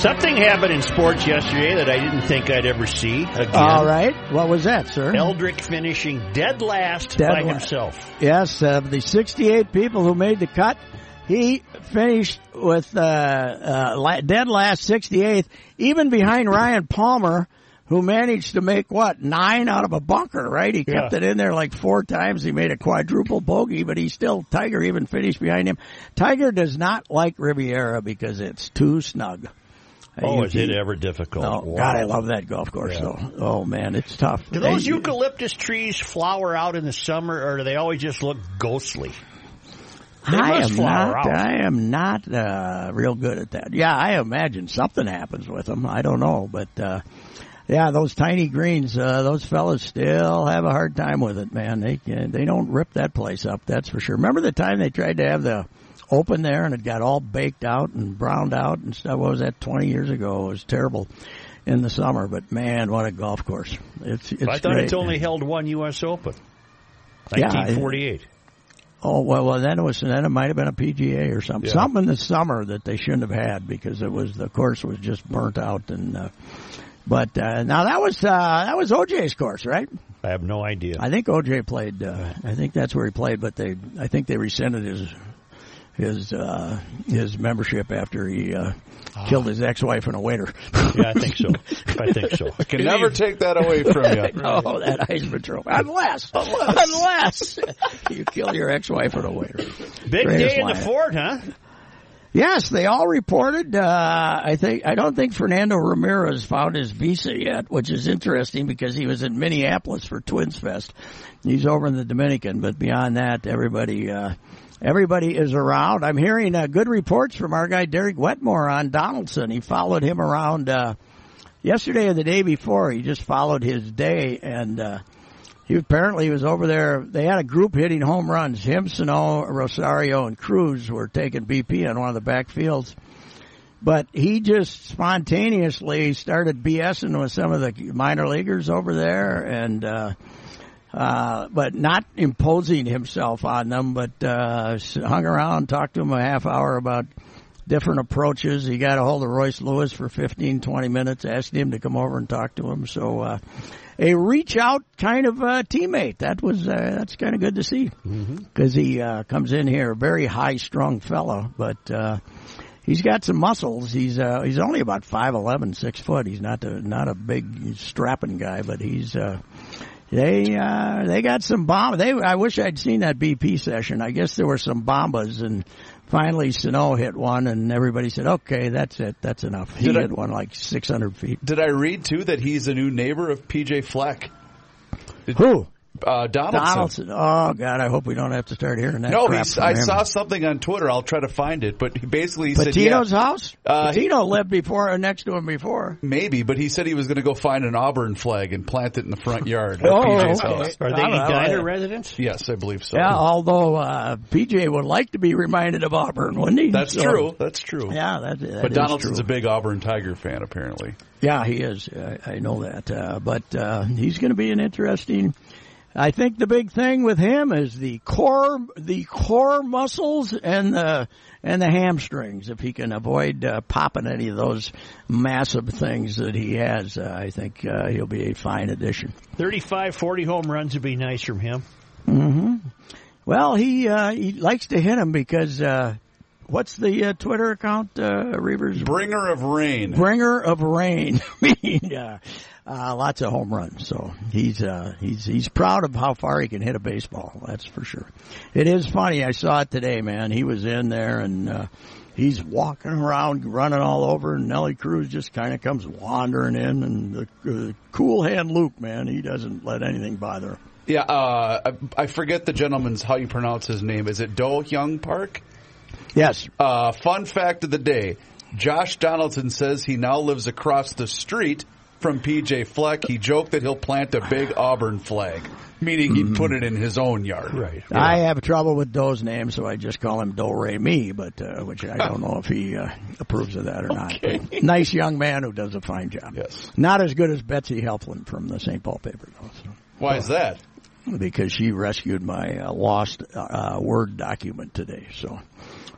Something happened in sports yesterday that I didn't think I'd ever see again. All right. What was that, sir? Eldrick finishing dead last Dead by la- himself. Yes, uh, the 68 people who made the cut, he finished with uh, uh, la- dead last 68th, even behind Ryan Palmer, who managed to make what nine out of a bunker. Right? He kept Yeah. it in there like four times. He made a quadruple bogey, but he still Tiger even finished behind him. Tiger does not like Riviera because it's too snug. Uh, Oh, you- is it ever difficult? Oh Wow. God, I love that golf course. Yeah. though. Oh man, it's tough. Do those They- eucalyptus trees flower out in the summer, or do they always just look ghostly? They I must am flower not. out. I am not uh, real good at that. Yeah, I imagine something happens with them. I don't know, but uh, yeah, those tiny greens, uh, those fellas still have a hard time with it, man. They can, they don't rip that place up. That's for sure. Remember the time they tried to have the open there and it got all baked out and browned out and stuff. What was that? Twenty years ago. It was terrible in the summer, but man, what a golf course! It's it's I thought great. it's only held one U.S. Open. Yeah, 1948. Oh well, well then it was then it might have been a PGA or something, Yeah. something in the summer that they shouldn't have had because it was the course was just burnt out and. Uh, but uh, now that was uh, that was OJ's course, right? I have no idea. I think OJ played. Uh, I think that's where he played, but they I think they rescinded his his uh, his membership after he uh, killed his ex-wife and a waiter. yeah, I think so. I think so. I Can never take that away from you. Oh, that Heisman Trophy. Unless, unless, you kill your ex-wife and a waiter. Big Greatest day in the fort, huh? Yes, they all reported. Uh, I think I don't think Fernando Romero found his visa yet, which is interesting because he was in Minneapolis for Twins Fest. He's over in the Dominican, but beyond that, everybody uh, everybody is around. I'm hearing uh, good reports from our guy Derek Wetmore on Donaldson. He followed him around uh, yesterday or the day before. He just followed his day and. Uh, he apparently was over there. They had a group hitting home runs. Him, Sano, Rosario, and Cruz were taking BP on one of the back fields. But he just spontaneously started BSing with some of the minor leaguers over there, and uh, but not imposing himself on them. But uh, hung around, talked to him a half hour about different approaches. He got a hold of Royce Lewis for 15, 20 minutes, asked him to come over and talk to him. So, uh, a reach out kind of uh, teammate. That was, uh, that's kind of good to see. Cause he, uh, comes in here, a very high strung fellow, but, uh, he's got some muscles. He's, uh, he's only about 5'11", 6 foot. He's not a, not a big strapping guy, but he's, uh, they uh they got some bomb. They I wish I'd seen that BP session. I guess there were some bombas, and finally Sano hit one, and everybody said, "Okay, that's it. That's enough." He Did I- hit one like 600 feet. Did I read too that he's a new neighbor of PJ Fleck? Who? Uh, Donaldson. Donaldson. Oh God, I hope we don't have to start hearing that. No, crap he's, from I him. saw something on Twitter. I'll try to find it, but he basically said, Pitino's yeah, house. Uh, Pitino lived before or next to him before. maybe, but he said he was going to go find an Auburn flag and plant it in the front yard. of Oh, PJ's okay. house. Are they All right, Edina all right. residents? Yes, I believe so. Yeah, although uh, PJ would like to be reminded of Auburn, wouldn't he? That's So- true. That's true. Yeah, that, that but is Donaldson's true. a big Auburn Tiger fan, apparently. Yeah, he is. I, I know that. Uh, but uh, he's going to be an interesting I think the big thing with him is the core, the core muscles and the and the hamstrings. If he can avoid uh, popping any of those massive things that he has, uh, I think uh, he'll be a fine addition. 35, 40 home runs would be nice from him. hmm Well, he uh, he likes to hit them because uh, what's the uh, Twitter account? Uh, Reavers Bringer of rain. bringer of rain. I mean, uh, uh, lots of home runs. So he's uh, he's he's proud of how far he can hit a baseball. That's for sure. It is funny. I saw it today, man. He was in there and. Uh, He's walking around, running all over, and Nelly Cruz just kind of comes wandering in. And the uh, cool hand Luke, man, he doesn't let anything bother him. Yeah, uh, I, I forget the gentleman's how you pronounce his name. Is it Do-Hyoung Park? Yes, Uh, fun fact of the day: Josh Donaldson says he now lives across the street from PJ Fleck. He joked that he'll plant a big Auburn flag, meaning he'd put it in his own yard. Right. I have trouble with Doe's name, so I just call him Do Re Mi, but uh, which I don't know if he uh, approves of that or not. But nice young man who does a fine job. Yes. Not as good as Betsy Helfand from the St. Paul paper, though. So. Why is that? Because she rescued my uh, lost uh, Word document today. So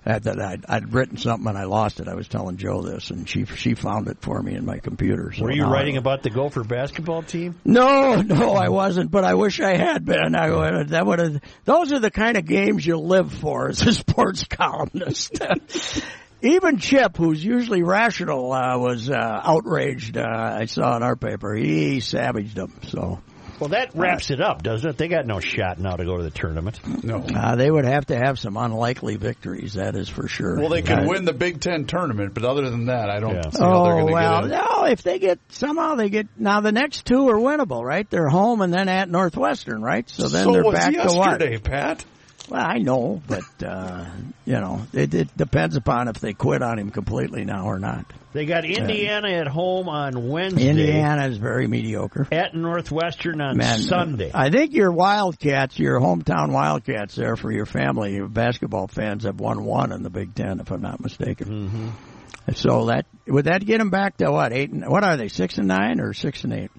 that, I'd, I'd written something and I lost it. I was telling Joe this, and she she found it for me in my computer. So Were you now I- writing about the Gopher basketball team? no, no, I wasn't, but I wish I had been. I would, that would have, those are the kind of games you live for as a sports columnist. Even Chip, who's usually rational, uh, was uh, outraged. Uh, I saw in our paper. He savaged them. So Well, that wraps it up, doesn't it? They got no shot now to go to the tournament. No. uh, they would have to have some unlikely victories. That is for sure. Well, they could win the Big Ten tournament, but other than that, I don't Yeah. see how they're Oh going to well, get in. no. If they get somehow they get now the next two are winnable, right? They're home and then at Northwestern, right? So then so they're was back to what? yesterday, Pat. Well, I know, but uh, you know, it, it depends upon if they quit on him completely now or not. They got Indiana at home on Wednesday. Indiana is very mediocre. At Northwestern on Man, Sunday. I think your Wildcats, your hometown Wildcats, there for your family, your basketball fans have won one in the Big Ten, if I'm not mistaken. Mm-hmm. So that would that get them back to what eight? And, what are they? Six and nine or six and eight?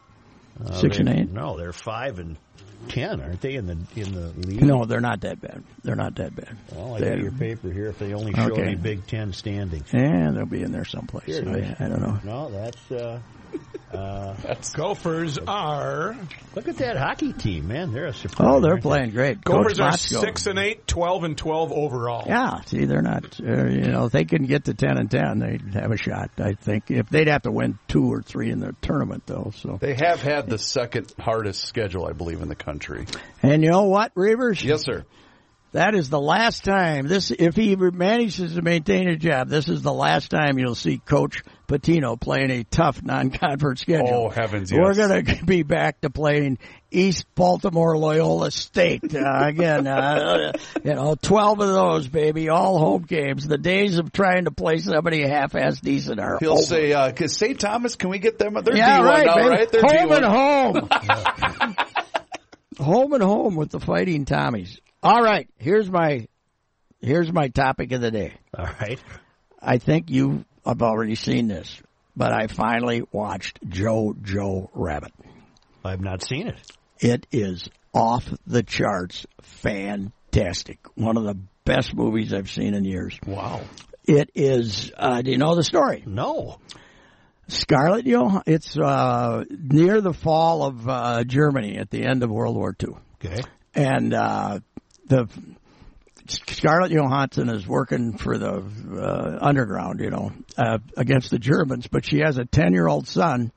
Uh, six and eight? No, they're five and ten, aren't they? In the in the league. No, they're not that bad. They're not that bad. Well, I They're- got your paper here. If they only show Okay. any Big Ten standings. Yeah, they'll be in there someplace. Here it is. I, I don't know. No, that's. Uh, uh, Gophers are look at that hockey team, man. They're a surprise. Oh, they're aren't they? playing great. Gophers Coach are Motzko. six and eight, 12 and twelve overall. Yeah, see, they're not. Uh, you know, if they can get to ten and ten, they'd have a shot. I think if they'd have to win two or three in the tournament, though. So, They have had the second hardest schedule, I believe, in the country. and you know what, Reavers? Yes, sir. That is the last time this. If he manages to maintain a job, this is the last time you'll see Coach Pitino playing a tough non-conference schedule. Oh, heavens, We're going to be back to playing East Baltimore Loyola State uh, again. Uh, you know, twelve of those, baby, all home games. The days of trying to play somebody half-ass decent are He'll over. say, uh, cause St. Thomas, can we get them? They're yeah, D1 right, now, baby. right? They're home D1. and home. home and home with the Fighting Tommies. All right, here's my here's my topic of the day. All right. I think you have already seen this, but I finally watched Jojo Rabbit. I've not seen it. It is off the charts, fantastic. One of the best movies I've seen in years. Wow. It is. Uh, do you know the story? No. Scarlett Johansson. It's uh, near the fall of uh, Germany at the end of World War II, Okay. and uh, the Scarlett Johansson is working for the uh, underground, you know, uh, against the Germans, but she has a ten-year-old son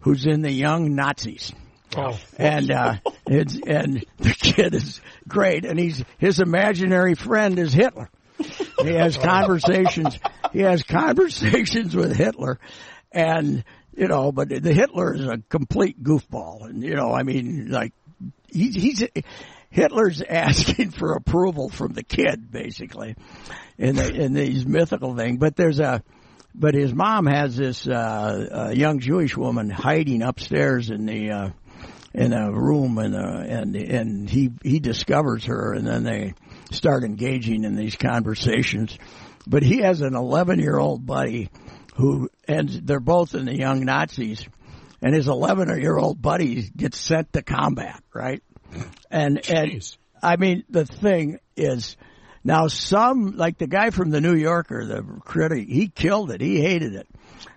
who's in the young Nazis. Oh, And uh, it's and the kid is great, and he's his imaginary friend is Hitler. He has conversations. He has conversations with Hitler, and you know, but the Hitler is a complete goofball, and you know, I mean, like he, he's Hitler's asking for approval from the kid, basically, in the, in these mythical thing. But there's a but his mom has this uh, uh, young Jewish woman hiding upstairs in the uh, in a room, and and and he he discovers her, and then they start engaging in these conversations. But he has an 11 year old buddy who, and they're both in the young Nazis, and his 11 year old buddy gets sent to combat, right? And and I mean the thing is now some like the guy from the New Yorker, the critic, he killed it. He hated it.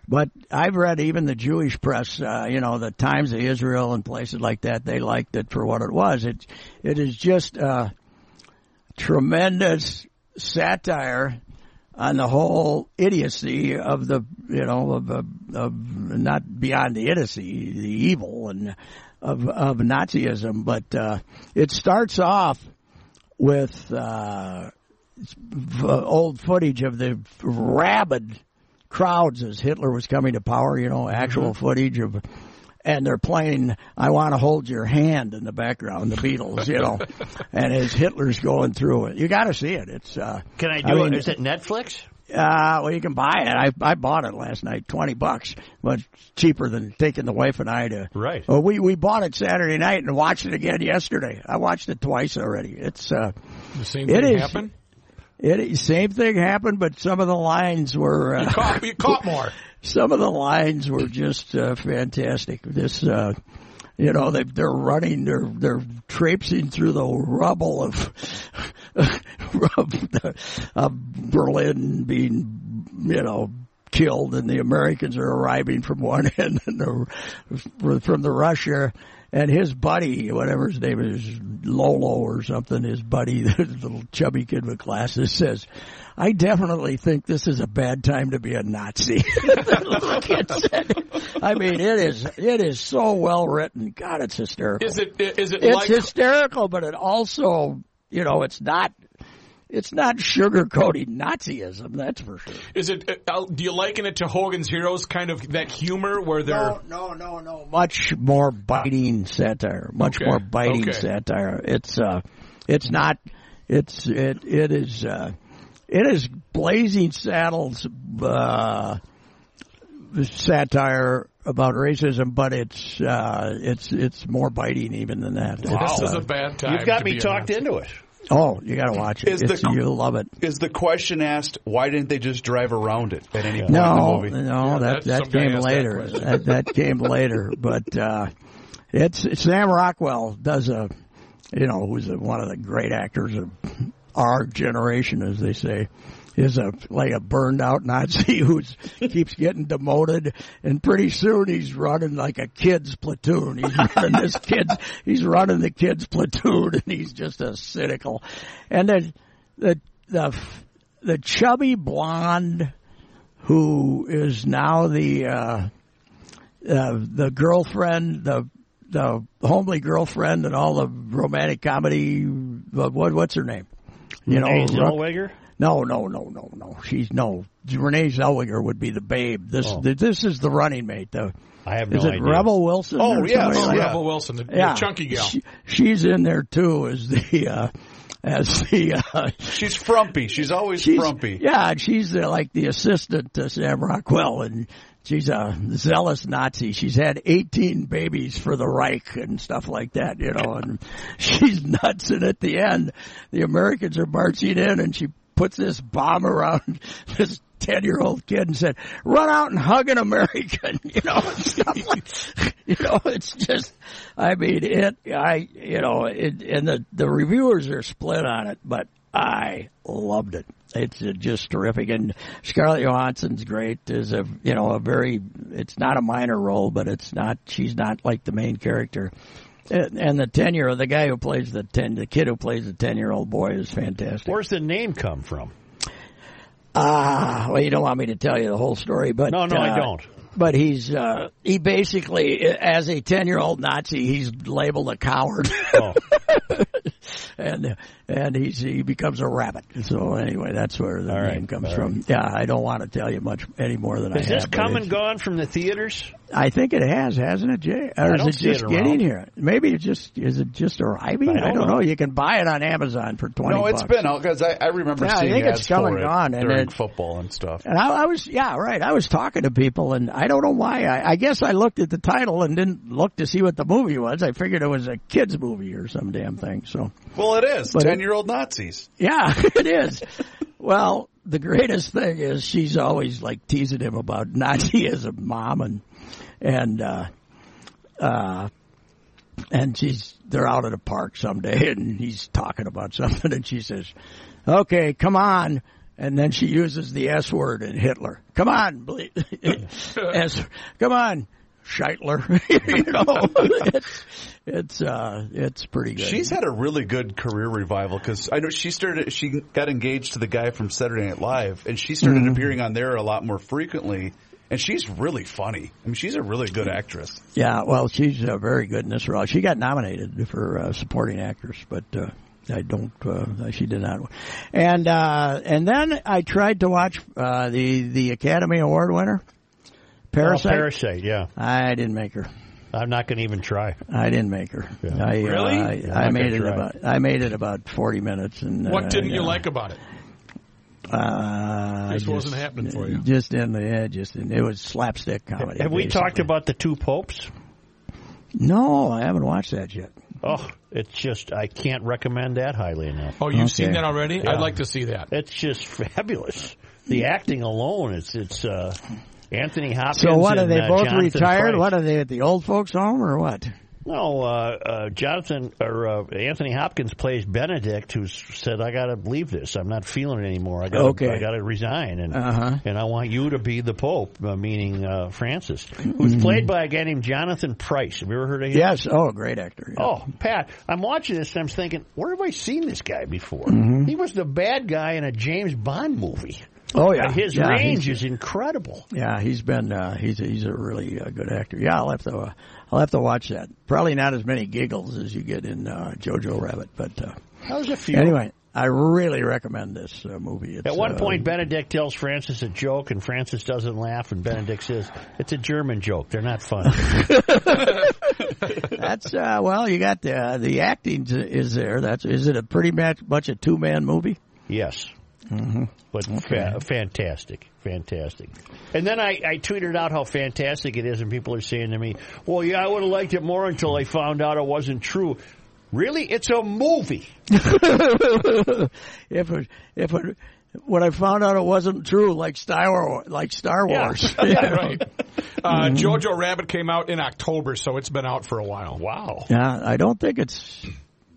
But I've read even the Jewish press, uh, you know, the Times of Israel and places like that. They liked it for what it was. It it is just uh, tremendous satire on the whole idiocy of the you know of, of, of not beyond the idiocy, the evil and of of Nazism. But uh, it starts off with uh, old footage of the rabid crowds as Hitler was coming to power. You know, actual footage of. And they're playing "I Want to Hold Your Hand" in the background, the Beatles, you know, and as Hitler's going through it, you got to see it. It's uh, Can I I do mean- it? Is it Netflix? uh, well, you can buy it. I I bought it last night, twenty bucks, but it's cheaper than taking the wife and I to. Right. Well, we we bought it Saturday night and watched it again yesterday. I watched it twice already. It's uh, The same It thing is. happened. it same thing happened, but some of the lines were uh, Caught, you caught more. some of the lines were just uh, fantastic. This, uh, you know, they, they're running, they're they're traipsing through the rubble of of, the, of Berlin being, you know. Killed and the Americans are arriving from one end and the, from the Russia and his buddy, whatever his name is, Lolo or something, his buddy, the little chubby kid with glasses says, I definitely think this is a bad time to be a Nazi. the little kid. I mean, it is, it is so well written. God, it's hysterical. Is it? Is it it's like? hysterical, but it also, you know, it's not, it's not sugarcoating Nazism, that's for sure. Is it? Uh, do you liken it to Hogan's Heroes? Kind of that humor where they're. No, no, no, no. Much more biting satire. Much Okay, more biting okay. satire. It's uh, it's not. It's it it is uh, it is Blazing Saddles uh, satire about racism, but it's uh, it's it's more biting even than that. This is uh, a bad time. You've got to me be talked Nazi. into it. oh, you got to watch it. Is the It's, co- you'll love it. Is the question asked, why didn't they just drive around it at any point No, in the movie? no, that that's- that came asked that later. That, that came later, but uh, it's Sam Rockwell does a, you know, who's a, one of the great actors of our generation, as they say. Is a like a burned out Nazi who keeps getting demoted, and pretty soon he's running like a kids platoon. He's running this kids, he's running the kids platoon, and he's just a cynical. And then the the the chubby blonde who is now the uh, uh, the girlfriend, the the homely girlfriend, and all the romantic comedy. What what's her name? You know, Renee Ru- Zellweger? no, no, no, no, no. She's no. Renee Zellweger would be the babe. This Oh. this is the running mate. The, I have no is it idea. Rebel Wilson? Oh, or yeah, oh, like yeah. Rebel Wilson, the, the chunky gal. She, she's in there too Is the uh, as the uh, She's frumpy. She's always she's, frumpy. Yeah, she's uh, like the assistant to Sam Rockwell, and she's a zealous Nazi. She's had 18 babies for the Reich and stuff like that, you know, and she's nuts. And at the end, the Americans are marching in, and she puts this bomb around this. Ten year old kid and said, "Run out and hug an American," you know, like, you know, it's just, I mean, it, I, you know, it, and the the reviewers are split on it, but I loved it. It's just terrific, and Scarlett Johansson's great. Is a you know a very. It's not a minor role, but it's not. She's not like the main character. And and the ten year, the guy who plays the ten, the kid who plays the ten year old boy is fantastic. Where's the name come from? Ah, well, you don't want me to tell you the whole story, but No, no, I uh, don't. But he's uh, he basically, as a ten year old Nazi, he's labeled a coward. Oh. and and he's he becomes a rabbit. So anyway, that's where the All name right, comes all from. Yeah, I don't want to tell you much any more than I Has have. this but come and gone from the theaters? I think it has, hasn't it, Jay? Or I is don't it see just it getting here? Maybe it's just is it just arriving? I don't know. know. You can buy it on Amazon for twenty. No, it's bucks. been out because I, I remember Yeah, I seeing think it's ads come for and it gone, and during it- football and stuff. And I, I was, yeah, right. I was talking to people, and I don't know why. I, I guess I looked at the title and didn't look to see what the movie was. I figured it was a kids' movie or some damn thing. So, Well, it is But it- ten-year-old Nazis. yeah, it is. well, the greatest thing is she's always like teasing him about Nazism, mom, and and uh, uh, and she's they're out at a park someday, and he's talking about something, and she says, "Okay, come on." And then she uses the S word in Hitler. Come on, ble- S. Come on, Scheitler. you know, it's it's uh, it's pretty good. She's had a really good career revival because I know she started. She got engaged to the guy from Saturday Night Live, and she started Mm-hmm. appearing on there a lot more frequently. And she's really funny. I mean, she's a really good actress. Yeah, well, she's uh, very good in this role. She got nominated for uh, supporting actress, but uh, I don't. Uh, she did not. And uh, and then I tried to watch uh, the the Academy Award winner, Parasite. Oh, Parasite, yeah. I didn't make her. I'm not going to even try. I didn't make her. I, Really? Uh, I, You're I made it try. about. I made it about forty minutes. And What uh, didn't you know, like about it? Uh, This I wasn't happening for you. Just in the yeah, just in, it was slapstick comedy. Have we talked about the two popes? No, I haven't watched that yet. Oh, it's just I can't recommend that highly enough. Oh, you've seen that already? Yeah. I'd like to see that. It's just fabulous. The acting alone, it's it's uh, Anthony Hopkins. So what are and, they uh, both Jonathan retired? Pryce. What are they at the old folks home or what? No, uh, uh, Jonathan or uh, Anthony Hopkins plays Benedict, who said, "I got to leave this. I'm not feeling it anymore. I got Okay. I got to resign, and Uh-huh. and I want you to be the Pope, uh, meaning uh, Francis, who's played by a guy named Jonathan Pryce. Have you ever heard of him? Yes. Oh, great actor. yeah. Oh, Pat, I'm watching this and I'm thinking, where have I seen this guy before? Mm-hmm. He was the bad guy in a James Bond movie. Oh yeah. And his Yeah, range is incredible. Yeah, he's been uh, he's a, he's a really uh, good actor. Yeah, I'll have to uh, I'll have to watch that. Probably not as many giggles as you get in uh, Jojo Rabbit, but uh, That was a few. anyway, I really recommend this uh, movie. It's, At one uh, point, Benedict tells Francis a joke, and Francis doesn't laugh, and Benedict says, "It's a German joke. They're not funny." that's uh, well, you got the the acting is there. That's is it a pretty much much a two man movie? yes, Mm-hmm. but fa- fantastic, fantastic. And then I, I tweeted out how fantastic it is, and people are saying to me, "Well, yeah, I would have liked it more until I found out it wasn't true." Really, it's a movie. if it, if it, when I found out it wasn't true, like Star Wars, like Star Wars. Yeah. Wars. right. Uh, Mm-hmm. Jojo Rabbit came out in October, so it's been out for a while. Wow. Yeah, I don't think it's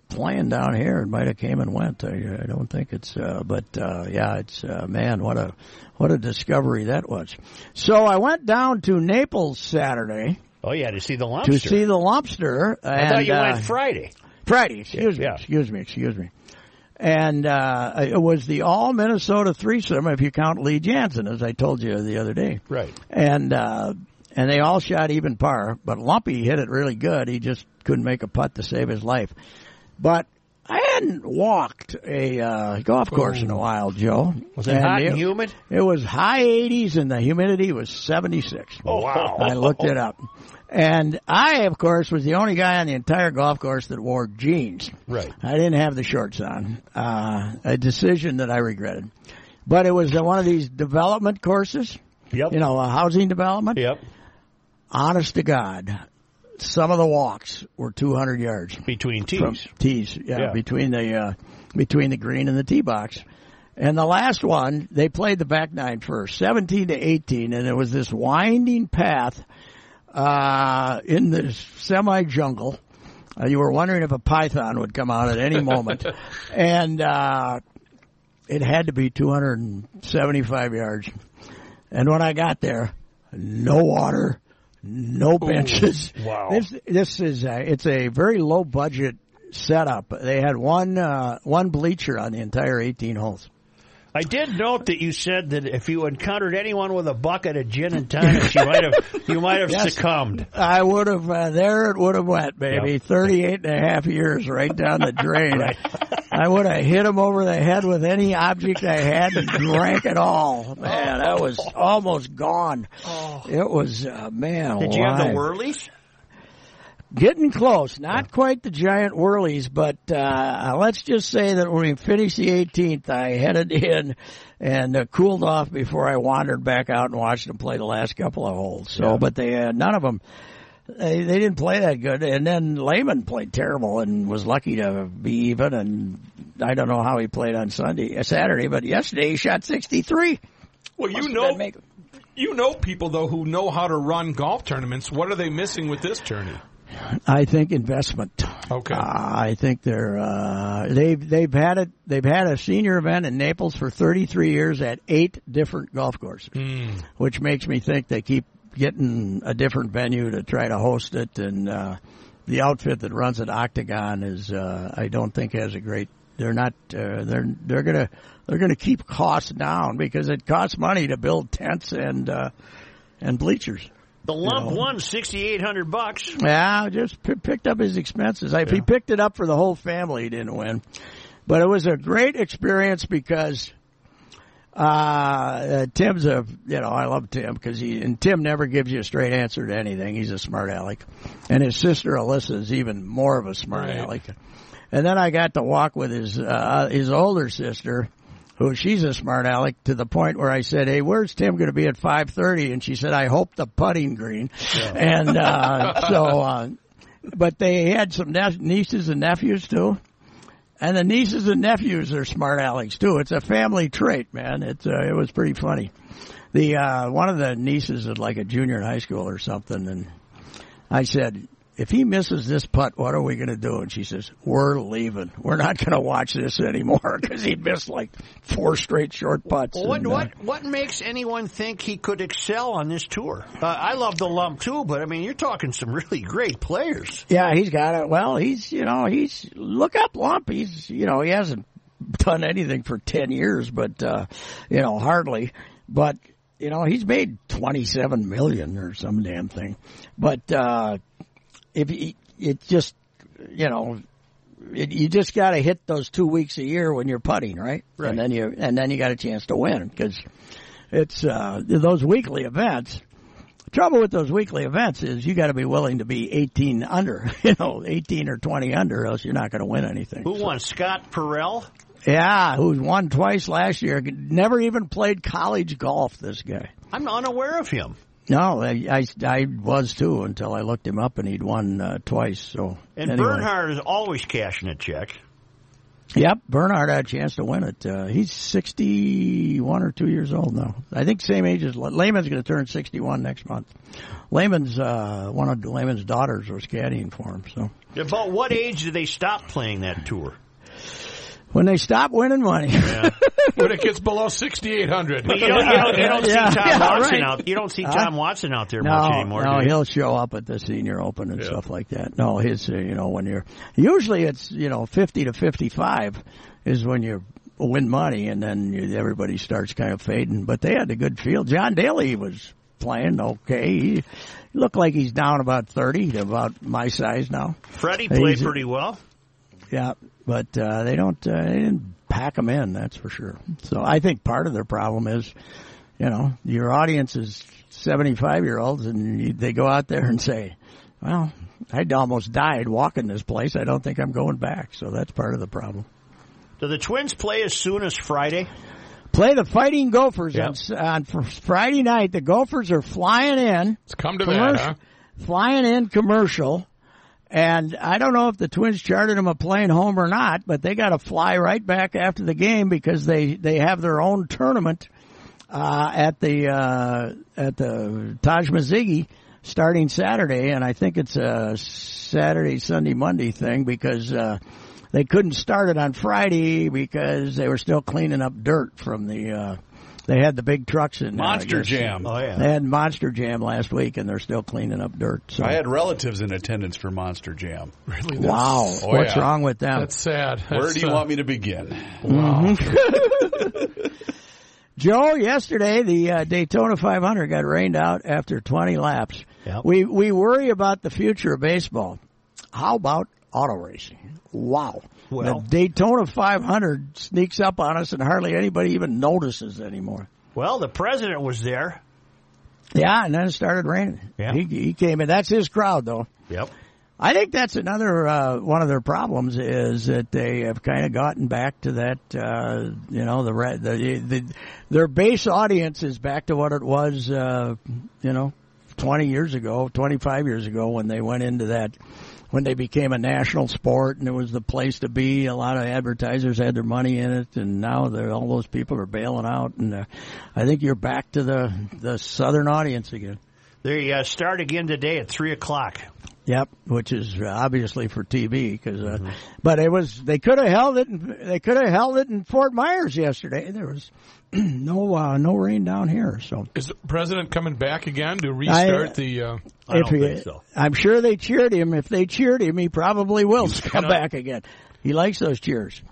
playing down here. It might have came and went. I, I don't think it's. Uh, but uh, yeah, it's uh, man, what a what a discovery that was. So I went down to Naples Saturday Oh yeah, to see the lobster. to see the lobster. I and, thought you uh, went Friday. Friday. Excuse me. Yeah. Excuse me. Excuse me. And uh, it was the all Minnesota threesome, if you count Lee Janzen, as I told you the other day. Right. and uh, and they all shot even par. But Lumpy hit it really good. He just couldn't make a putt to save his life. But I hadn't walked a uh, golf course in a while, Joe. Was it hot and humid? It was high 80s and the humidity was 76. Oh, wow. I looked it up. And I, of course, was the only guy on the entire golf course that wore jeans. Right. I didn't have the shorts on. Uh, a decision that I regretted. But it was uh, one of these development courses. Yep. You know, a housing development. Yep. Honest to God, some of the walks were 200 yards Between tees. from tees. Yeah, Yeah. between the uh, between the green and the tee box. And the last one, they played the back nine first, 17 to 18, and it was this winding path uh, in the semi jungle. Uh, you were wondering if a python would come out at any moment, and uh, it had to be 275 yards. And when I got there, no water, no benches. wow. This this is a, it's a very low budget setup. They had one uh, one bleacher on the entire 18 holes. I did note that you said that if you encountered anyone with a bucket of gin and tonic, you might have you might have Yes. succumbed. I would have uh, there it would have went, baby. Yeah. 38 and a half years right down the drain. I would have hit him over the head with any object I had and drank it all. Man, that was almost gone. It was uh, man. Did you have the alive. whirlies? Getting close. Not quite the giant whirlies, but uh, let's just say that when we finished the 18th, I headed in and uh, cooled off before I wandered back out and watched them play the last couple of holes. So, but they uh, none of them. They, they didn't play that good, and then Lehman played terrible and was lucky to be even. And I don't know how he played on Sunday, uh, Saturday, but yesterday he shot 63. Well, you Must have know, make- you know people though who know how to run golf tournaments. What are they missing with this tourney? I think investment. Okay. Uh, I think they're uh, they've they've had it. They've had a senior event in Naples for 33 years at eight different golf courses, which makes me think they keep getting a different venue to try to host it. And uh, the outfit that runs at Octagon is, uh, I don't think has a great. They're not. Uh, they're they're gonna they're gonna keep costs down because it costs money to build tents and uh, and bleachers. The lump won sixty eight hundred bucks. Yeah, just p- picked up his expenses. If he picked it up for the whole family, he didn't win. But it was a great experience because uh, uh, Tim's a you know I love Tim because he and Tim never gives you a straight answer to anything. He's a smart aleck, and his sister Alyssa is even more of a smart Right. aleck. And then I got to walk with his uh, his older sister, who she's a smart aleck to the point where I said, "Hey, where's Tim going to be at 5:30?" And she said, "I hope the putting green." And uh, so, uh, but they had some ne- nieces and nephews too. And the nieces and nephews are smart alecks too. It's a family trait, man. It's uh, it was pretty funny. The uh, one of the nieces is like a junior in high school or something, and I said, "If he misses this putt, what are we going to do?" And she says, "We're leaving. We're not going to watch this anymore because he missed like four straight short putts." What And, uh, what what makes anyone think he could excel on this tour? Uh, I love the lump too, but I mean, you're talking some really great players. Yeah, he's got it. Well, he's you know he's look up Lump. He's you know he hasn't done anything for ten years, but uh, you know hardly. But you know he's made twenty seven million or some damn thing. But uh, if he, it just you know. It, you just got to hit those two weeks a year when you're putting, right? Right. And then you and then you got a chance to win because it's uh, those weekly events trouble with those weekly events is you got to be willing to be 18 under, you know, 18 or 20 under, else you're not going to win anything. Who won? Scott Parel. Yeah, who's won twice last year. Never even played college golf, this guy. I'm unaware of him. No, I, I, I was too until I looked him up and he'd won uh, twice. So And anyway. Bernhard is always cashing a check. Yep, Bernhard had a chance to win it. Uh, he's 61 or 2 years old now. I think same age as Lehman's going to turn 61 next month. Lehman's, uh, one of Lehman's daughters was caddying for him, so. About what age did they stop playing that tour? When they stop winning money. when it gets below 6,800. You don't, you don't, you don't Yeah, see Tom yeah, Watson right. out. You don't see Huh? Tom Watson out there much anymore. no, do you? he'll show up at the senior open and stuff like that. No, his, uh, you know, when you're, usually it's, you know, 50 to 55 is when you win money and then you, everybody starts kind of fading. But they had a good field. John Daly was playing okay. He looked like he's down about 30, about my size now. Freddie played He's- pretty well. Yeah, but uh, they don't. Uh, they didn't pack them in. That's for sure. So I think part of their problem is, you know, your audience is seventy-five year olds, and you, they go out there and say, "Well, I almost died walking this place. I don't think I'm going back." So that's part of the problem. Do the Twins play as soon as Friday? Play the Fighting Gophers Yep. on, s- on fr- Friday night. The Gophers are flying in. It's come to that, commercial, huh? flying in commercial. And I don't know if the Twins chartered them a plane home or not, but they got to fly right back after the game because they they have their own tournament uh, at the uh, at the Taj Mazzigi starting Saturday, and I think it's a Saturday, Sunday, Monday thing because uh, they couldn't start it on Friday because they were still cleaning up dirt from the. Uh, they had the big trucks in there, Monster guess. Jam. Oh yeah. They had Monster Jam last week, and they're still cleaning up dirt. So. I had relatives in attendance for Monster Jam. Really? That's, wow, Oh, what's yeah. wrong with them? That's sad. Where do you uh, want me to begin? Wow. Joe, yesterday the uh, Daytona 500 got rained out after 20 laps. Yep. We we worry about the future of baseball. How about auto racing? Wow. Well- the Daytona 500 sneaks up on us and hardly anybody even notices anymore. Well, the president was there. Yeah, and then it started raining. Yeah. He, he came in. That's his crowd, though. Yep. I think that's another uh, one of their problems is that they have kind of gotten back to that. Uh, you know, the, the the their base audience is back to what it was. Uh, you know, twenty years ago, twenty five years ago, when they went into that. When they became a national sport and it was the place to be, a lot of advertisers had their money in it, and now all those people are bailing out. And uh, I think you're back to the the southern audience again. They uh, start again today at three o'clock. Yep, which is obviously for TV because, uh, but it was they could have held it. In, they could have held it in Fort Myers yesterday. There was no uh, no rain down here, so Is the president coming back again to restart the? Uh, I don't he, think so. I'm sure they cheered him. If they cheered him, he probably will come know- back again. He likes those cheers.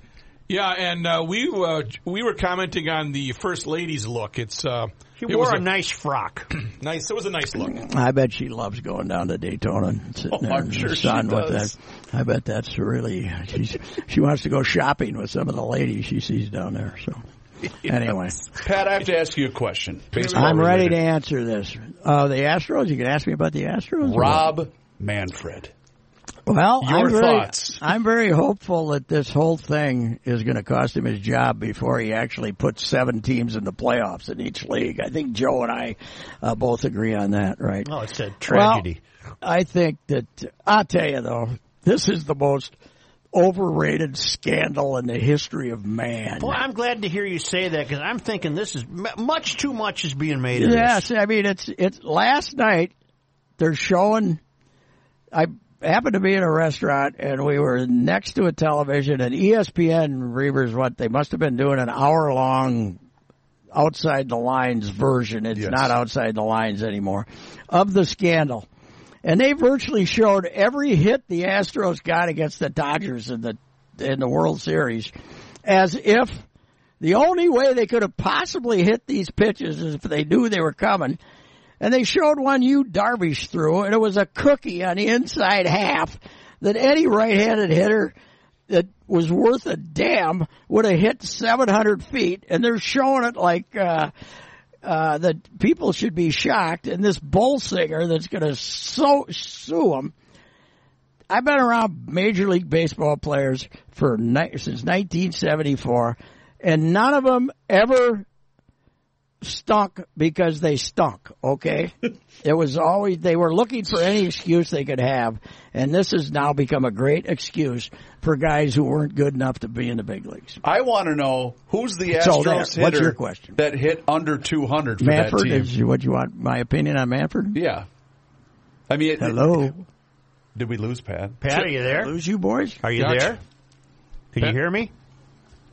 Yeah, and uh, we uh, we were commenting on the first lady's look. It's uh, He it wore was a nice frock. nice. It was a nice look. I bet she loves going down to Daytona and sitting Oh, there I'm in sure the she sun with does. that. I bet that's really she's she wants to go shopping with some of the ladies she sees down there. So anyway, Pat, I have to ask you a question. Baseball I'm ready to answer this. Uh, the Astros. You can ask me about the Astros. Rob Manfred. Well, Your I'm very, thoughts. I'm very hopeful that this whole thing is going to cost him his job before he actually puts seven teams in the playoffs in each league. I think Joe and I uh, both agree on that, right? Oh, it's a tragedy. Well, I think that I'll tell you though, this is the most overrated scandal in the history of man. Boy, I'm glad to hear you say that because I'm thinking this is much too much is being made of Yes, this. I mean it's it's last night they're showing I happened to be in a restaurant and we were next to a television and ESPN Reavers what they must have been doing an hour long outside the lines version. It's Yes. not outside the lines anymore of the scandal. And they virtually showed every hit the Astros got against the Dodgers in the in the World Series as if the only way they could have possibly hit these pitches is if they knew they were coming. And they showed one you Darvish threw, and it was a cookie on the inside half that any right-handed hitter that was worth a damn would have hit 700 feet. And they're showing it like uh, uh, that people should be shocked. And this Bolsinger that's going to so, sue them. I've been around Major League Baseball players for since 1974, and none of them ever stunk because they stunk. Okay, it was always they were looking for any excuse they could have, and this has now become a great excuse for guys who weren't good enough to be in the big leagues. I want to know who's the So Astros there, hitter what's your question? that hit under 200 for Manfred that team. is what you want my opinion on Manfred? yeah. I mean, it- Hello, did we lose Pat? Pat, are you there? lose you boys? Are you Gotcha. there? Can Pat? you hear me?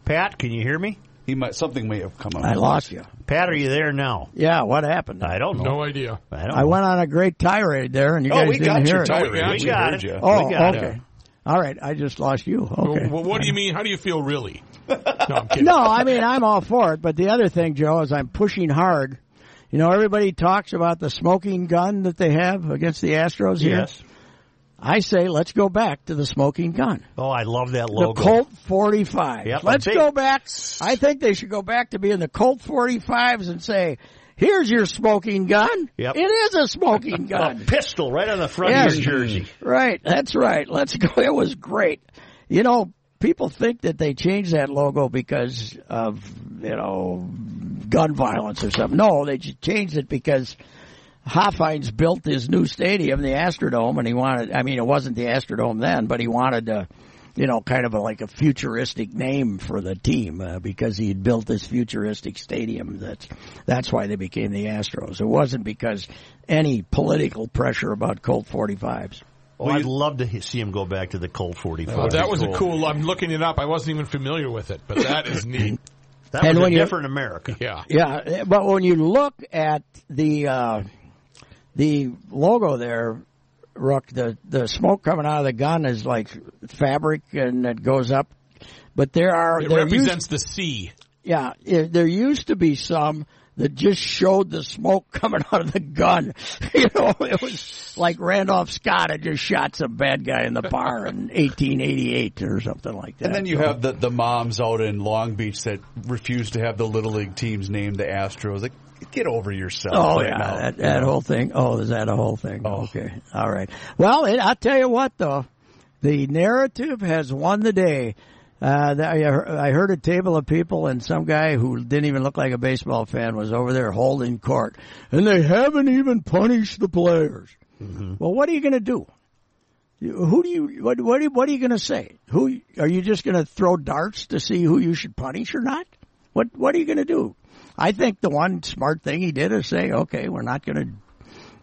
Pat, can you hear me? He might something may have come up. I lost you. Pat, are you there now? Yeah, what happened? I don't know. No idea. I don't I went on a great tirade there, and you Oh, guys we didn't got hear your it. tirade. We got We it. heard We you. Oh, We got okay. it. All right, I just lost you. Okay. Well, what do you mean? How do you feel really? No, I'm. No, I mean I'm all for it, but the other thing, Joe, is I'm pushing hard. You know, everybody talks about the smoking gun that they have against the Astros here. Yes. I say let's go back to the smoking gun. Oh, I love that logo. The. Colt 45. Yep, let's big- go back. I think they should go back to being the Colt 45s and say, here's your smoking gun. Yep. It is a smoking gun. A pistol right on the front Yes. of your jersey. Right, that's right. Let's go. It was great. You know, people think that they changed that logo because of, you know, gun violence or something. No, they just changed it because Hofheinz built his new stadium, the Astrodome, and he wanted, I mean, it wasn't the Astrodome then, but he wanted to, you know, kind of a, like a futuristic name for the team uh, because he had built this futuristic stadium. That's that's why they became the Astros. It wasn't because any political pressure about Colt 45s. Oh, I'd love to see him go back to the Colt 45. Well, that was a cool. I'm looking it up. I wasn't even familiar with it, but that is neat. that and was when a you- different America. Yeah. Yeah, but when you look at the uh, the logo there, Rook, the the smoke coming out of the gun is like fabric and it goes up. But there are It there represents the sea. yeah it, there used to be some that just showed the smoke coming out of the gun. You know, it was like Randolph Scott had just shot some bad guy in the bar in 1888 or something like that. And then you So- have the, the moms out in Long Beach that refuse to have the Little League teams named the Astros. Like, get over yourself. Oh right yeah, now. that, that whole thing. Oh, is that a whole thing? Oh. Okay, all right. Well, it, I'll tell you what though, the narrative has won the day. Uh, that- I heard- a table of people and some guy who didn't even look like a baseball fan was over there holding court, and they haven't even punished the players. Well, what are you going to do? Who do you what what are, you- what are you going to say? Who are you just going to throw darts to see who you should punish or not? What what are you going to do? I think the one smart thing he did is say, okay, we're not going to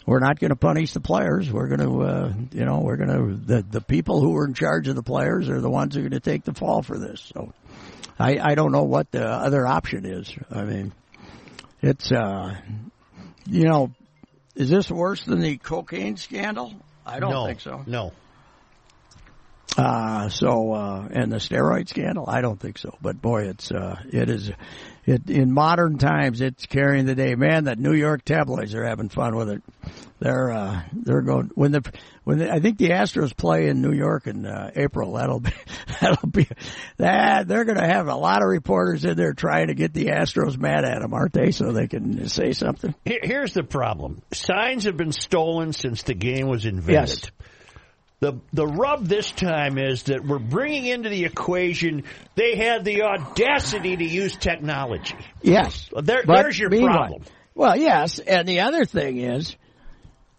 we're not going to punish the players. We're going to, uh, you know, we're going to the the people who are in charge of the players are the ones who are going to take the fall for this. So, I I don't know what the other option is. I mean, it's uh, you know, is this worse than the cocaine scandal? I don't no, think so. No. Uh, so, uh, and the steroid scandal, I don't think so. But boy, it's, uh, it is, it, in modern times, it's carrying the day. Man, that New York tabloids are having fun with it. They're, uh, they're going, when the, when the, I think the Astros play in New York in, uh, April, that'll be, that'll be, that, they're gonna have a lot of reporters in there trying to get the Astros mad at them, aren't they? So they can say something. Here's the problem. Signs have been stolen since the game was invented. Yes. The the rub this time is that we're bringing into the equation they had the audacity to use technology. Yes. There- there's your meanwhile- problem. Well, yes, and the other thing is,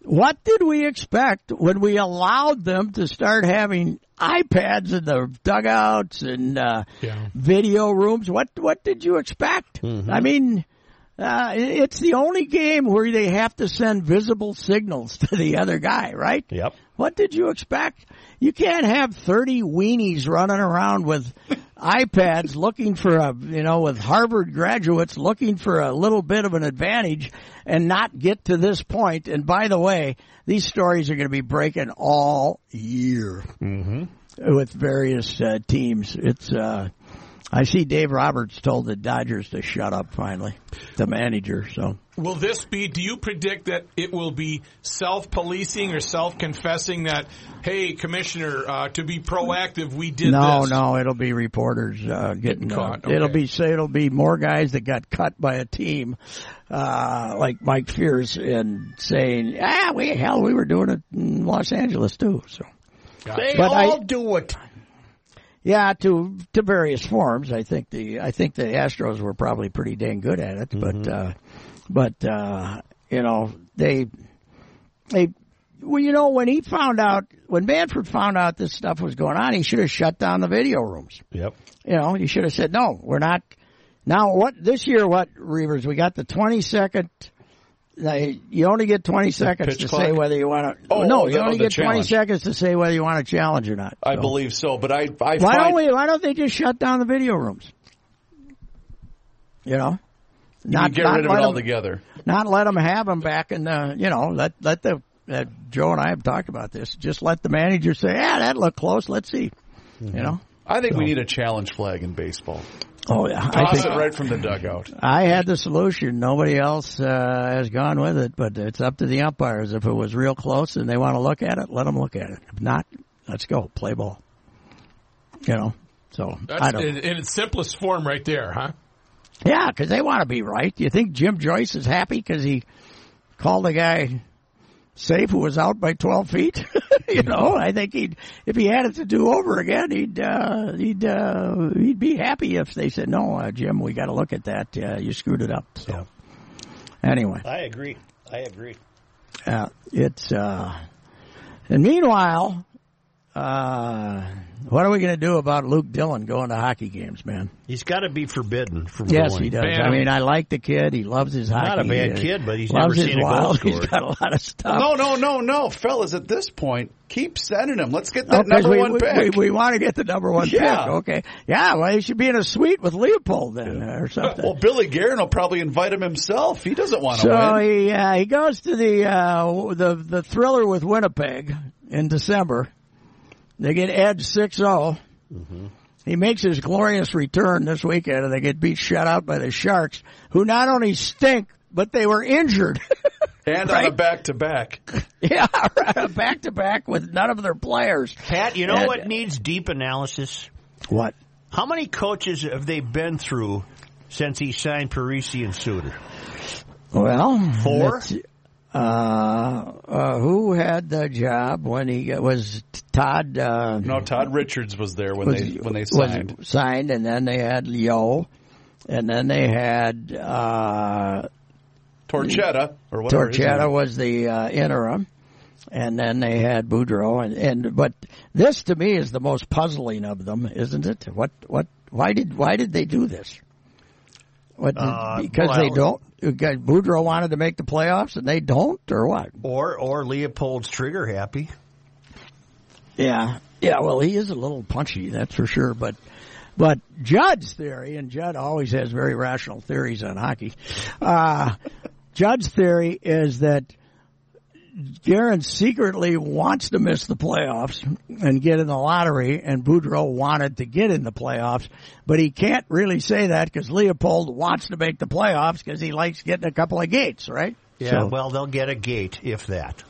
what did we expect when we allowed them to start having iPads in the dugouts and uh, Yeah. video rooms? What what did you expect? Mm-hmm. I mean, uh, it's the only game where they have to send visible signals to the other guy, right? Yep. What did you expect? You can't have 30 weenies running around with iPads looking for a, you know, with Harvard graduates looking for a little bit of an advantage and not get to this point. And by the way, these stories are going to be breaking all year with various uh, teams. It's, uh, I see Dave Roberts told the Dodgers to shut up finally, the manager. So Will this be? Do you predict that it will be self-policing or self-confessing that, hey, commissioner, uh, to be proactive, we did no, this? no, it'll be reporters uh, getting caught, Uh, It'll be say it'll be more guys that got cut by a team, uh, like Mike Fiers, and saying, ah, we hell, we were doing it in Los Angeles too. So They But I- all do it. Yeah, to to various forms. I think the I think the Astros were probably pretty dang good at it, but uh, but uh, you know they they well you know when he found out when Manfred found out this stuff was going on, he should have shut down the video rooms. Yep. You know, you should have said no. We're not. Now what this year? What Reavers? We got the twenty second. They, you only get 20 seconds to clock? say whether you want to. Oh, no, you the- only get 20 seconds to say whether you want to challenge or not. I believe so, but I, I why don't we? Why don't they just shut down the video rooms? You know, you get rid of it altogether. not let them have them back in the. You know, let let the uh, Joe and I have talked about this. Just let the manager say, "Yeah, that looked close. Let's see." You know. I think we need a challenge flag in baseball. Oh yeah, I Toss think it right from the dugout. I had the solution. Nobody else uh, has gone with it, but it's up to the umpires. If it was real close and they want to look at it, let them look at it. If not, let's go play ball. You know. So That's I don't. in, in its simplest form, right there, huh? Yeah, because they want to be right. Do you think Jim Joyce is happy because he called a guy safe who was out by twelve feet? you know, I think he'd if he had it to do over again, he'd uh, he'd uh, he'd be happy if they said, "No, uh, Jim, we got to look at that. Uh, you screwed it up." So anyway, I agree. I agree. uh, it's uh, and meanwhile, uh, what are we going to do about Luke Dillon going to hockey games, man? He's got to be forbidden from Yes, going. he does. Ban I mean, I like the kid. He loves his hockey. Not a bad kid, but he's loves never his seen a goal wild. He's scored. got a lot of stuff. No, no, no, no, fellas. At this point, keep sending him. Let's get that Oh, 'cause number we, one we, pick. We, we want to get the number one Yeah. pick. Okay. Yeah, well, he should be in a suite with Leipold then, uh, or something. well, Billy Guerin will probably invite him himself. He doesn't want to so win. he uh, he goes to the uh, the the thriller with Winnipeg in December. They get edged 6-0. Mm-hmm. He makes his glorious return this weekend, and they get beat shut out by the Sharks, who not only stink but they were injured. and on a back to back. yeah, back to back with none of their players. Pat, you know And- what needs deep analysis? What? How many coaches have they been through since he signed Parise and Suter? Well, Four? Let's see. Uh, uh, who had the job when he was Todd? Uh, No, Todd Richards was there when was, they when they was signed. signed, and then they had Yeo, and then they had uh, Torchetti or whatever. his Torchetti was the uh, interim, and then they had Boudreau, and, and but this to me is the most puzzling of them, isn't it? What what why did why did they do this? What Uh, because well, they don't guy Boudreau wanted to make the playoffs and they don't, or what? Or or Leipold's trigger happy. Yeah, yeah. Well, he is a little punchy, that's for sure. But but Judd's theory, and Judd always has very rational theories on hockey. Uh, Judd's theory is that Guerin secretly wants to miss the playoffs and get in the lottery, and Boudreau wanted to get in the playoffs, but he can't really say that because Leipold wants to make the playoffs because he likes getting a couple of gates, right? Yeah, So- well, they'll get a gate if that.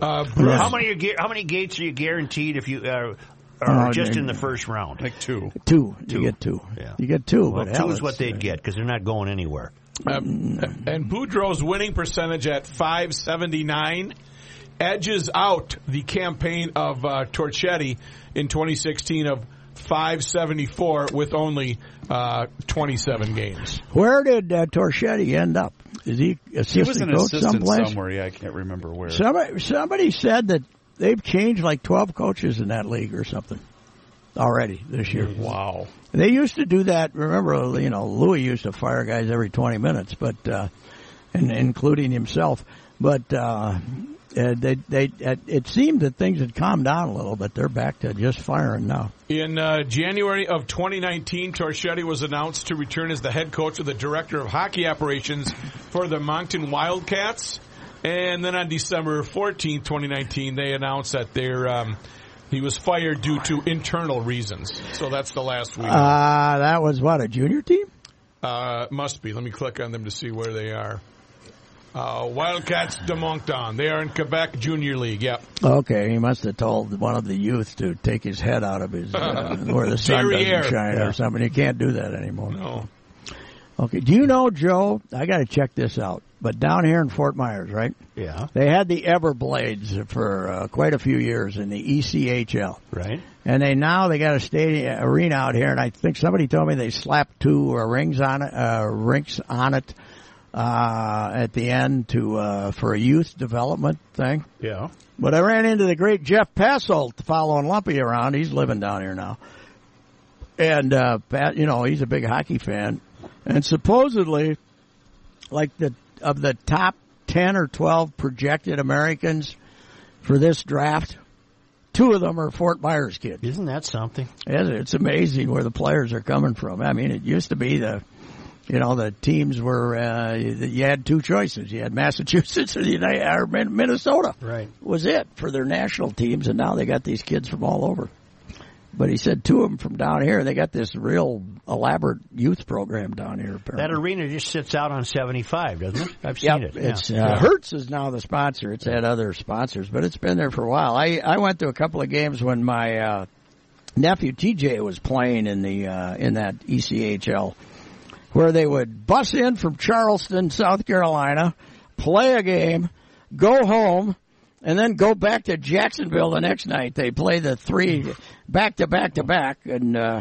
Uh, How many are, how many gates are you guaranteed if you uh, are Oh, just in the first round? Like two. Two. Two. You get two. Yeah. You get two. Well, but two hell, is what they'd get because they're not going anywhere. Um, and Boudreau's winning percentage at 579 edges out the campaign of uh, Torchetti in 2016 of 574 with only uh, 27 games. Where did uh, Torchetti end up? Is he He was assistant an coach assistant someplace? somewhere. Yeah, I can't remember where. Somebody, somebody said that they've changed like 12 coaches in that league or something already this year. Wow. They used to do that. Remember, you know, Louis used to fire guys every 20 minutes, but, uh, and including himself. But, uh, uh, they, they, uh, it seemed that things had calmed down a little, but they're back to just firing now. In uh, January of 2019, Torchetti was announced to return as the head coach of the director of hockey operations for the Moncton Wildcats. And then on December 14, 2019, they announced that they're, um, he was fired due to internal reasons. So that's the last we know. Uh, that was what, a junior team? Uh, must be. Let me click on them to see where they are. Uh, Wildcats de Moncton. They are in Quebec Junior League. Yep. Okay, he must have told one of the youth to take his head out of his, uh, where the sun Derriere. doesn't shine Yeah. or something. You can't do that anymore. No. Okay, do you know, Joe, I gotta check this out, but down here in Fort Myers, right? Yeah, They had the Everblades for uh, quite a few years in the E ECHL. right. And they now they got a stadium arena out here, and I think somebody told me they slapped two uh, rings on it, uh, rinks on it uh, at the end to uh, for a youth development thing. Yeah. But I ran into the great Jeff Passolt following Lumpy around. He's living down here now, and uh, Pat, you know, he's a big hockey fan, and supposedly, like the of the top ten or twelve projected Americans for this draft, two of them are Fort Myers kids. Isn't that something? It's, it's amazing where the players are coming from. I mean, it used to be the, you know, the teams were uh, you had two choices. You had Massachusetts or the United or Minnesota. Right. Was it for their national teams, and now they got these kids from all over. But he said two of them from down here. They got this real elaborate youth program down here. Apparently. That arena just sits out on 75, doesn't it? I've Yep, seen it. It's yeah. uh, Hertz is now the sponsor. It's had other sponsors, but it's been there for a while. I I went to a couple of games when my uh, nephew TJ was playing in the uh, in that ECHL, where they would bus in from Charleston, South Carolina, play a game, go home. And then go back to Jacksonville the next night. They play the three back to back to back, and uh,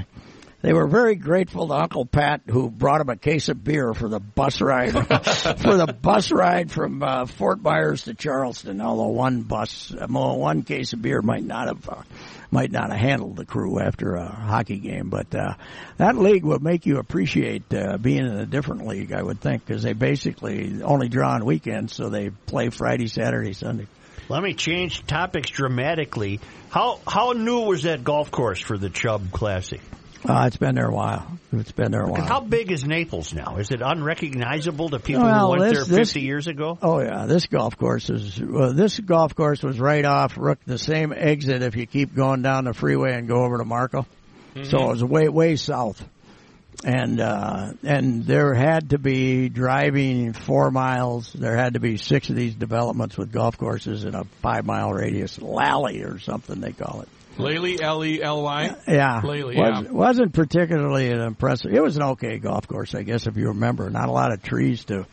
they were very grateful to Uncle Pat, who brought him a case of beer for the bus ride for the bus ride from uh, Fort Myers to Charleston. Although one bus, one case of beer might not have uh, might not have handled the crew after a hockey game, but uh, that league would make you appreciate uh, being in a different league. I would think because they basically only draw on weekends, so they play Friday, Saturday, Sunday. Let me change topics dramatically. How how new was that golf course for the Chubb Classic? Uh, it's been there a while. It's been there a while. How big is Naples now? Is it unrecognizable to people Well, who went this- there this- 50 years ago? Oh yeah, this golf course is well, this golf course was right off Rook, the same exit if you keep going down the freeway and go over to Marco. So it was way way south, and uh, and there had to be driving four miles. There had to be six of these developments with golf courses in a five mile radius, Lally or something they call it. Lely, L E L Y. Yeah, Lely, was, yeah. wasn't particularly an impressive. It was an okay golf course, I guess, if you remember. Not a lot of trees to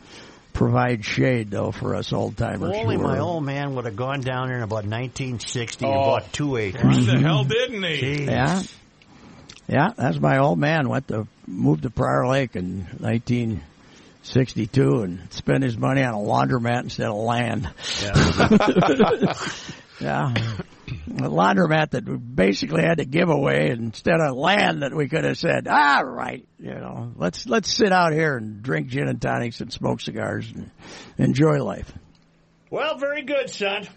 provide shade though for us old timers. Only my old man would have gone down there in about 1960 and Oh. bought two What acres. the hell didn't he? Jeez. Yeah. Yeah, that's my old man. Went to moved to Prior Lake in 1962 and spent his money on a laundromat instead of land. Yeah. Yeah. a laundromat that we basically had to give away instead of land that we could have said, all right, you know, let's let's sit out here and drink gin and tonics and smoke cigars and enjoy life. Well, very good, son.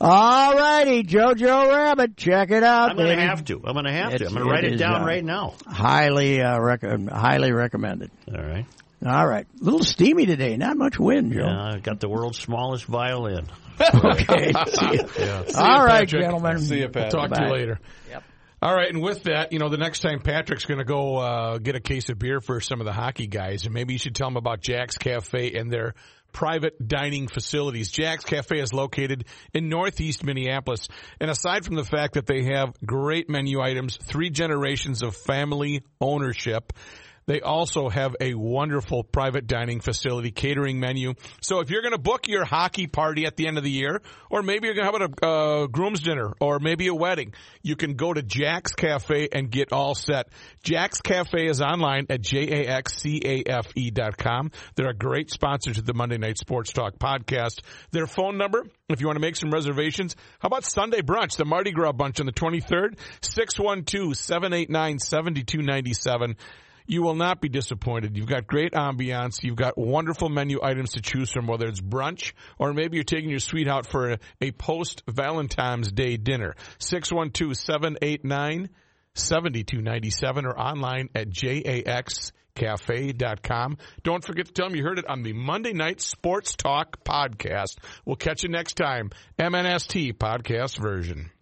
All righty, Jojo Rabbit, check it out. I'm going to have to. I'm going to have It's- to. I'm going to write it it down uh, right now. Highly, uh, rec- highly recommended. All right. All right, a little steamy today. Not much wind, Joe. Yeah, I got the world's smallest violin. Okay. See ya. See All you, right, Patrick. gentlemen. See you, Pat. Talk to you later. Yep. All right, and with that, you know, the next time Patrick's going to go uh, get a case of beer for some of the hockey guys, and maybe you should tell them about Jax Cafe and their private dining facilities. Jax Cafe is located in northeast Minneapolis, and aside from the fact that they have great menu items, three generations of family ownership. They also have a wonderful private dining facility catering menu. So if you're going to book your hockey party at the end of the year, or maybe you're going to have a uh, groom's dinner, or maybe a wedding, you can go to Jax Cafe and get all set. Jax Cafe is online at jaxcafe.com. They're a great sponsor to the Monday Night Sports Talk podcast. Their phone number, if you want to make some reservations, how about Sunday brunch, the Mardi Gras bunch on the 23rd, 612-789-7297. You will not be disappointed. You've got great ambiance. You've got wonderful menu items to choose from, whether it's brunch or maybe you're taking your sweetheart for a, a post Valentine's Day dinner. 612-789-7297 or online at jaxcafe.com. Don't forget to tell them you heard it on the Monday Night Sports Talk podcast. We'll catch you next time. MNST podcast version.